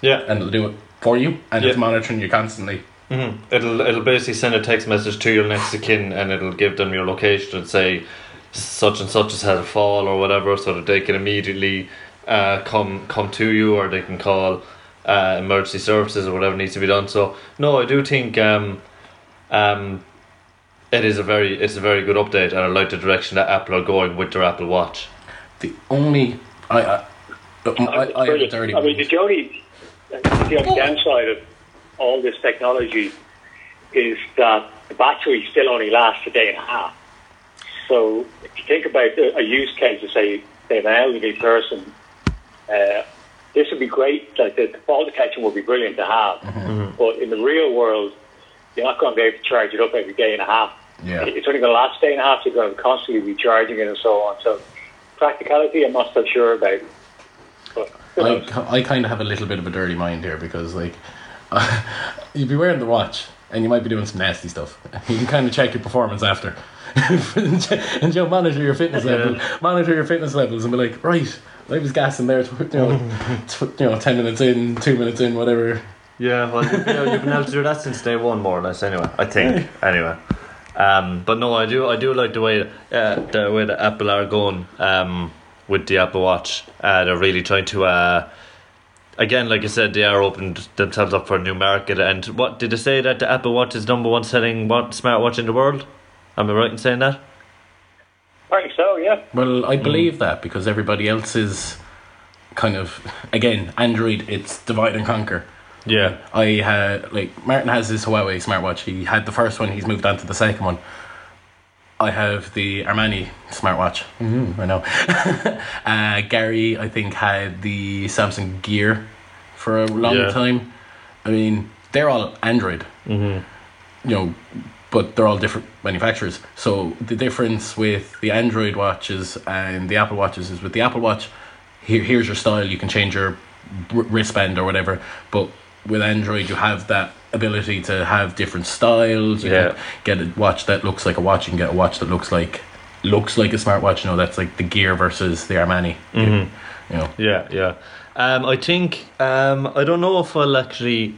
Yeah. and it'll do it for you and it's Yeah. monitoring you constantly. Hmm It'll it'll basically send a text message to your next of kin, and it'll give them your location and say such and such has had a fall or whatever, so that they can immediately uh, come come to you, or they can call uh, emergency services or whatever needs to be done. So no, I do think um, um, it is a very it's a very good update, and I like the direction that Apple are going with their Apple Watch. The only I I, I, I have a Brilliant. I mean, the only, the only downside of all this technology is that the battery still only lasts a day and a half. So if you think about a, a use case, to say, say an elderly person, uh, this would be great. Like the, the fall detection would be brilliant to have. But in the real world, you're not going to be able to charge it up every day and a half. Yeah. it's only going to last a day and a half. You're going to constantly be charging it and so on. So practicality, I'm not so sure about. But? I, I kind of have a little bit of a dirty mind here because like you'd be wearing the watch and you might be doing some nasty stuff. You can kind of check your performance after. and you know, monitor your fitness level, monitor your fitness levels, and be like, right, I was gassing there, you know, you know, ten minutes in, two minutes in, whatever. Yeah, well, you've been, you've been able to do that since day one, more or less. Anyway, I think. Anyway, um, but no, I do. I do like the way uh, the way the Apple are going um, with the Apple Watch. Uh, they're really trying to. Uh, again, like I said, they are opened themselves up for a new market. And what did they say that the Apple Watch is number one selling what smartwatch in the world? Am I right in saying that? I think so. Yeah. Well, I mm. believe that because everybody else is kind of again Android. It's divide and conquer. Yeah. I had like Martin has his Huawei smartwatch. He had the first one. He's moved on to the second one. I have the Armani smartwatch. Mm, I know. uh, Gary, I think, had the Samsung Gear for a long Yeah. time. I mean, they're all Android. Mm-hmm. You know, but they're all different manufacturers. So the difference with the Android watches and the Apple watches is with the Apple Watch, here here's your style. You can change your wristband or whatever. But with Android, you have that ability to have different styles. You Yeah. can get a watch that looks like a watch. You can get a watch that looks like looks like a smartwatch. You know, that's like the Gear versus the Armani. You know, Yeah, yeah. Um, I think um, I don't know if I'll actually.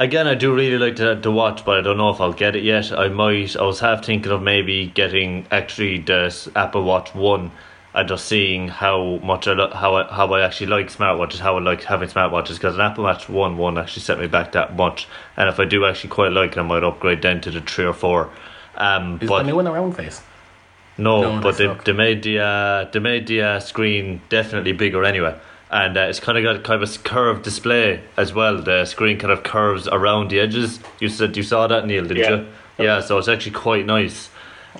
Again, I do really like to, to watch, but I don't know if I'll get it yet. I might. I was half thinking of maybe getting actually the Apple Watch One and just seeing how much I lo- how I, how I actually like smartwatches, how I like having smartwatches. Because an Apple Watch One won't actually set me back that much, and if I do actually quite like it, I might upgrade down to the three or four. Um, is but the new one a round face? no, No, but they, not. they made the uh, they made the uh, screen definitely bigger anyway, and uh, it's kind of got kind of a curved display as well. The screen kind of curves around the edges. You said you saw that, Neil, did Yeah. you? Yeah, so it's actually quite nice.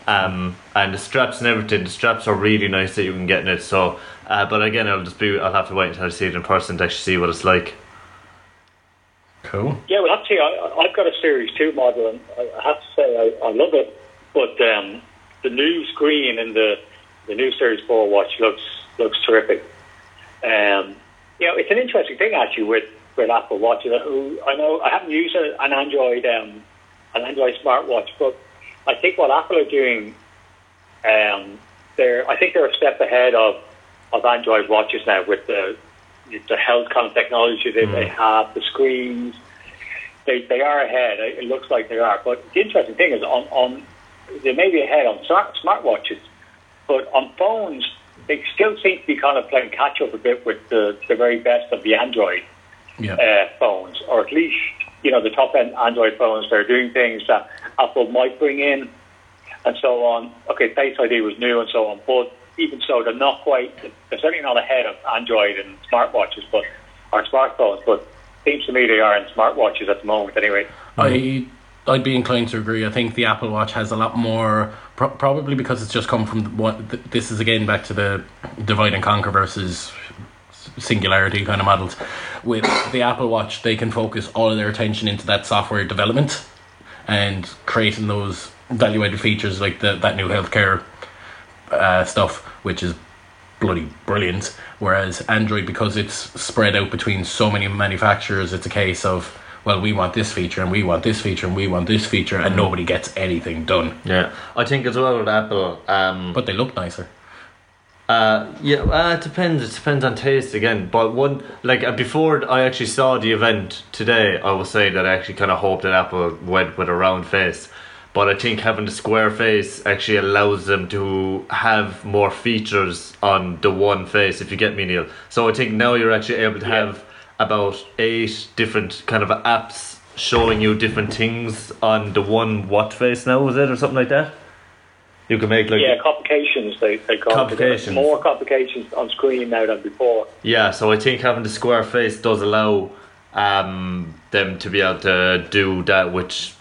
Um, and the straps and everything, the straps are really nice that you can get in it. So, uh, but again, I'll just be I'll have to wait until I see it in person to actually see what it's like. Cool. Yeah, well, actually, I, I've got a Series 2 model, and I I have to say I, I love it. But um, the new screen in the, the new Series 4 watch looks looks terrific. Um, you know, it's an interesting thing, actually, with, with Apple Watches. I know I haven't used an Android um, an Android smartwatch, but I think what Apple are doing, um, they're I think they're a step ahead of, of Android watches now with the the health kind of technology that they have, the screens. They, they are ahead. It looks like they are. But the interesting thing is on, on they may be ahead on smart smartwatches, but on phones they still seem to be kind of playing catch up a bit with the, the very best of the Android Yeah. uh, phones, or at least you know the top end Android phones. They're doing things that Apple might bring in, and so on. Okay, Face ID was new and so on, but even so, they're not quite. They're certainly not ahead of Android and smartwatches, but or smartphones. But seems to me they are in smartwatches at the moment, anyway. I I'd be inclined to agree. I think the Apple Watch has a lot more, pro- probably because it's just come from what. This is again back to the divide and conquer versus singularity kind of models. With the Apple Watch, they can focus all of their attention into that software development and creating those value-added features like the, that new healthcare uh, stuff, which is bloody brilliant. Whereas Android, because it's spread out between so many manufacturers, it's a case of well, we want this feature and we want this feature and we want this feature, and nobody gets anything done. Yeah, I think as well with Apple. Um, But they look nicer. Uh, yeah, uh, it depends. It depends on taste again. But one like uh, before I actually saw the event today, I was saying that I actually kind of hoped that Apple went with a round face. But I think having the square face actually allows them to have more features on the one face. If you get me, Neil. So I think now you're actually able to Yeah. have about eight different kind of apps showing you different things on the one watch face now. Was it or something like that? You can make like Yeah, complications they, they call it. Complications. More complications on screen now than before. Yeah, so I think having the square face does allow um, them to be able to do that, which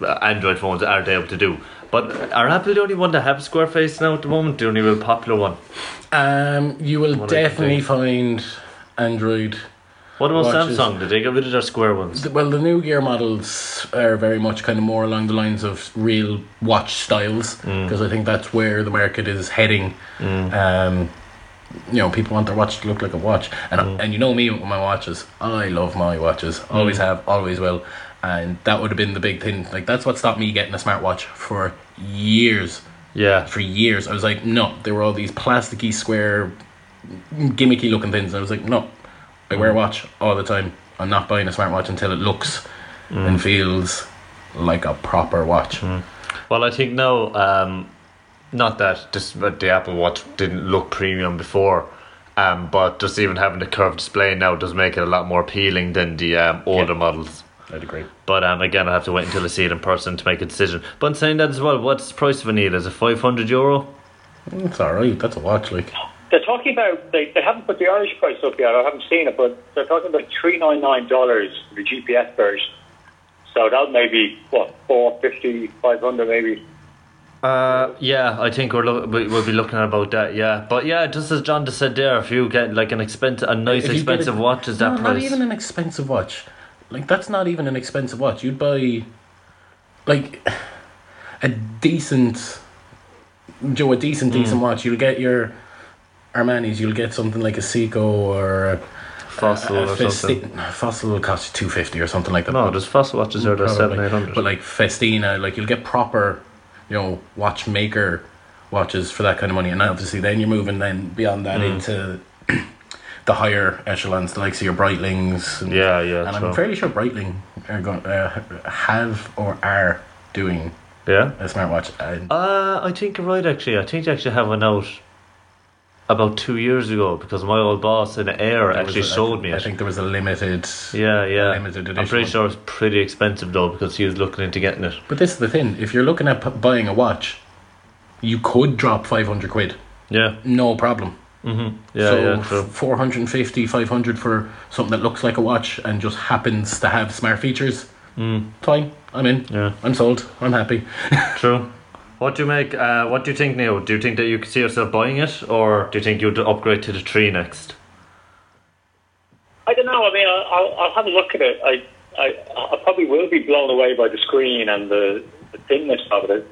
uh, Android phones aren't able to do. But are Apple the only one that have square face now at the moment? The only real popular one. Um, you will What do you definitely find Android. What about watches. Samsung? Did they get rid of their square ones? Well, the new gear models are very much kind of more along the lines of real watch styles Mm. because I think that's where the market is heading. Um, you know, people want their watch to look like a watch, and Mm. and you know me with my watches. I love my watches. Always have, always will. And that would have been the big thing. Like that's what stopped me getting a smartwatch for years. Yeah. For years, I was like, no. There were all these plasticky, square, gimmicky looking things. I was like, no. I wear a watch all the time. I'm not buying a smartwatch until it looks and feels like a proper watch. Well, I think now, um, not that this, but the Apple Watch didn't look premium before, um, but just even having the curved display now does make it a lot more appealing than the um, older Yeah. models. I'd agree. But um, again, I have to wait until I see it in person to make a decision. But in saying that as well, what's the price of a Neil? Is it 500 euro? It's alright. That's a watch. Like They're talking about they, they haven't put the Irish price up yet. I haven't seen it, but they're talking about three nine nine dollars for the GPS version. So that may be what 450, 500 maybe. Uh, yeah, I think we're lo- we- we'll be looking at about that. Yeah, but yeah, just as John just said there, if you get like an expensive, a nice If you get expensive a- watch, is that price? Not even an expensive watch. Like that's not even an expensive watch. You'd buy like a decent Joe, a decent, decent watch. You'll get your Armani's. You'll get something like a Seiko or a, Fossil a, or Festi- something. Fossil will cost you two fifty or something like that. No, there's fossil watches there. They're seven, eight hundred. But like Festina, like you'll get proper, you know, watchmaker watches for that kind of money, and obviously then you're moving then beyond that Mm. into the higher echelons, the likes of your Breitlings. And, Yeah, yeah, And true. I'm fairly sure Breitling are going uh, have or are doing yeah. a smartwatch. Uh, I think you're right. Actually, I think they actually have one out about two years ago because my old boss in Air there actually a- showed me I it. think there was a limited. yeah, yeah. limited edition. I'm pretty sure it's pretty expensive though because he was looking into getting it. But this is the thing: if you're looking at p- buying a watch, you could drop five hundred quid, Yeah, no problem. mm-hmm. yeah, so yeah, true. 450 500 for something that looks like a watch and just happens to have smart features Mm, fine i'm in yeah, i'm sold i'm happy true. What do you make? Uh, what do you think, Neil? Do you think that you could see yourself buying it, or do you think you'd upgrade to the tree next? I don't know. I mean, I'll, I'll, I'll have a look at it. I, I, I probably will be blown away by the screen and the, the thinness of it.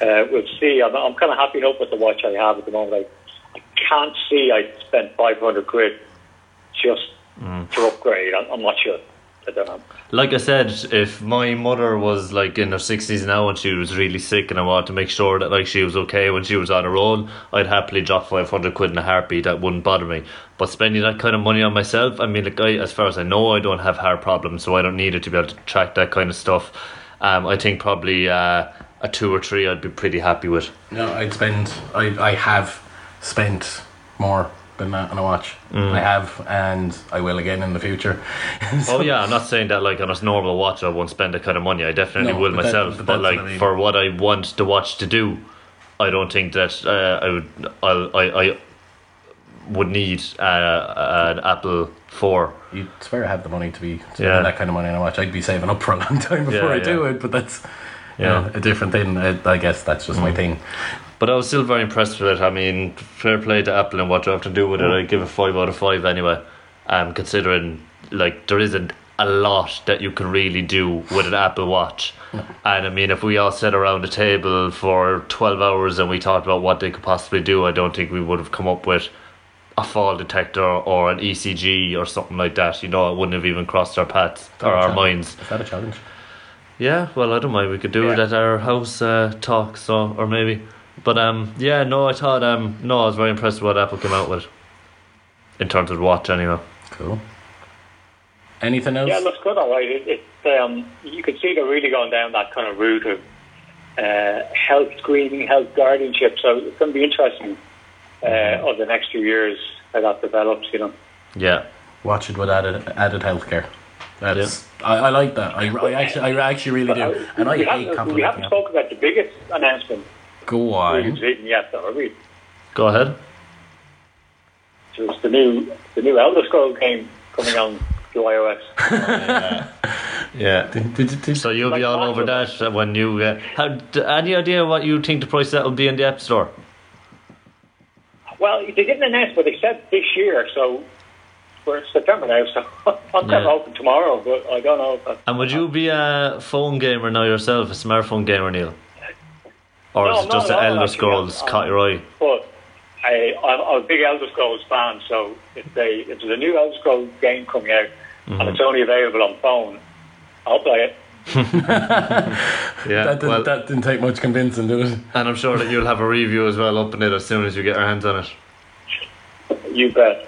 Uh, we'll see. I'm, I'm kind of happy enough with the watch I have at the moment. I, I can't see I spent 500 quid just to upgrade. I'm, I'm not sure. I don't know. Like I said, if my mother was like in her sixties now and she was really sick and I wanted to make sure that like she was okay when she was on her own, I'd happily drop five hundred quid in a heartbeat. That wouldn't bother me. But spending that kind of money on myself, I mean, like I, as far as I know, I don't have heart problems, so I don't need it to be able to track that kind of stuff. Um, I think probably uh, a two or three, I'd be pretty happy with. no i'd spend i, I have spent more than that on a watch i have and i will again in the future Oh yeah, I'm not saying that like on a normal watch I won't spend that kind of money. I definitely No, will but that- myself. but but like what I mean. for what I want the watch to do, I don't think that uh, I would. I'll, I I would need uh, an Apple Four. you'd swear I have the money to be spending Yeah. that kind of money on a watch i'd be saving up for a long time before Yeah, i do it but that's you Yeah. Mm. know, a different thing I, I guess that's just my thing But I was still very impressed with it. I mean, fair play to Apple and what you have to do with it. I give it five out of five anyway. Um, considering like there isn't a lot that you can really do with an Apple Watch. And I mean, if we all sat around a table for twelve hours and we talked about what they could possibly do, I don't think we would have come up with a fall detector or an ECG or something like that. You know, it wouldn't have even crossed our paths or our minds. is that a challenge Yeah, well, I don't mind. We could do it at our house uh, talk, so or maybe. But um, yeah, no, I thought um, no, I was very impressed with what Apple came out with. In terms of the watch, anyway. cool anything else Yeah, it looks good. All right. It, it, um, you can see they're really going down that kind of route of uh, health screening, health guardianship. So it's going to be interesting uh, over the next few years how that develops. You know. Yeah, watch it with added added healthcare. That's I, I like that. I, I actually I actually really But, do, uh, and I we hate haven't, we haven't Apple. spoken about the biggest announcement Go we've on. yet, though, have we? go ahead. So it's the new the new Elder Scrolls game coming on to iOS. Yeah. Did, did, did, So you'll Like be all over Mario. that when you. Uh, have any idea what you think the price that will be in the App Store? Well, they didn't announce, but they said this year. So we're in September now, so I'm kind Yeah. of hoping tomorrow, but I don't know. If And would you be a phone gamer now yourself, a smartphone gamer, Neil? Or No, is it just not the Elder. Scrolls I'm- caught your eye? But I, I'm, I'm a big Elder Scrolls fan, so if they if there's a new Elder Scrolls game coming out Mm-hmm. and it's only available on phone, I'll play it. Yeah, That didn't, well, that didn't take much convincing, did it? and I'm sure that you'll have a review as well up in it as soon as you get your hands on it. You bet.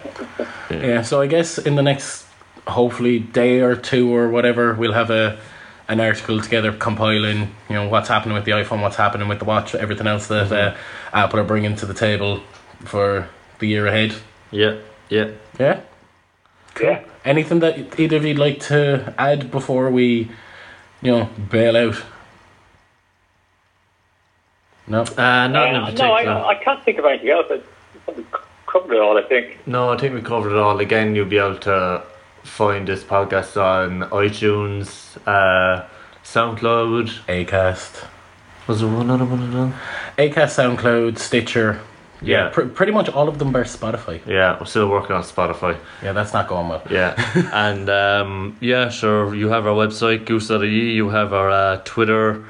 Yeah, so I guess in the next, hopefully, day or two or whatever, we'll have a an article together compiling, you know, what's happening with the iPhone, what's happening with the watch, everything else that uh, Apple are bringing to the table for the year ahead. Yeah, yeah. Yeah. Yeah. Anything that either of you'd like to add before we, you know, bail out? No. Uh, not in Uh, no. I, I can't think of anything else. I probably covered it all, I think. No, I think we covered it all. Again, you'll be able to find this podcast on iTunes, uh, SoundCloud. Acast. Was there one other one as well? Acast, SoundCloud, Stitcher. Yeah. Pr- pretty much all of them bar Spotify. Yeah, we're still working on Spotify. Yeah, that's not going well. Yeah, and um, yeah, sure. You have our website goose.ie. You have our uh, Twitter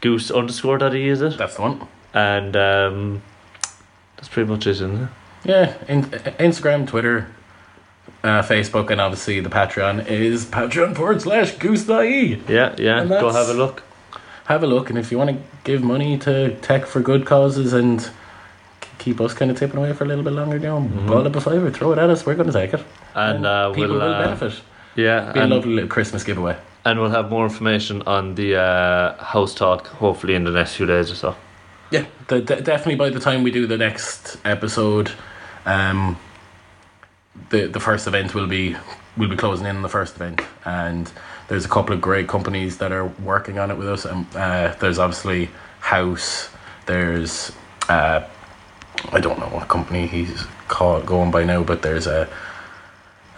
goose underscore .ie, is it? That's the one. And um, that's pretty much it, isn't it? Yeah, in, Instagram, Twitter, uh, Facebook, and obviously the Patreon is patreon forward slash goose.ie. Yeah, yeah. And Go that's- have a look. Have a look, and if you want to give money to tech for good causes and keep us kind of tipping away for a little bit longer, you know, ball up a fiver, throw it at us, we're going to take it. And uh, people we'll will uh, benefit. Yeah, Be a and, lovely little Christmas giveaway. and we'll have more information on the uh, house talk hopefully in the next few days or so. Yeah, de- definitely by the time we do the next episode, um, the the first event will be we'll be closing in on the first event, and there's a couple of great companies that are working on it with us. And uh, there's obviously House. There's uh, I don't know what company he's called going by now, but there's a.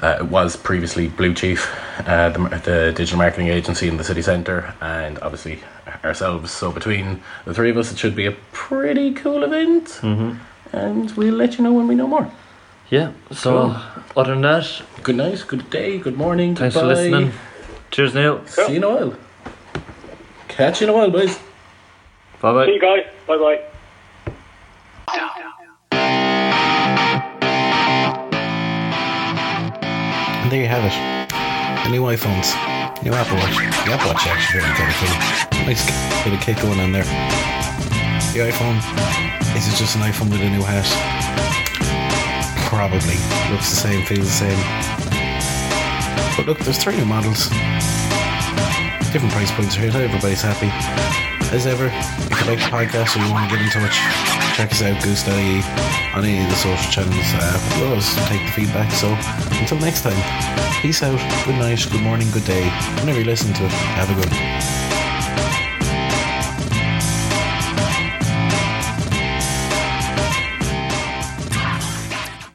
Uh, it was previously Blue Chief, uh, the, the digital marketing agency in the city centre, and obviously ourselves. So between the three of us, it should be a pretty cool event. Mm-hmm. And we'll let you know when we know more. Yeah, so Cool. other than that, Good night, good day, good morning. thanks goodbye. for listening. Cheers, Neil. See you in a while. Catch you in a while, boys. Bye bye. See you guys. Bye bye. And there you have it. The new iPhones. New Apple Watch. The Apple Watch actually very kind of cool. Nice bit of kick going on there. The iPhone. Is it just an iPhone with a new hat? Probably. Looks the same, feels the same. But look, there's three new models. Different price points here. Everybody's happy. As ever, if you like the podcast or you want to get in touch, check us out, goose.ie, on any of the social channels. Uh, we always take the feedback. So until next time, peace out, good night, good morning, good day. Whenever you listen to it, have a good one.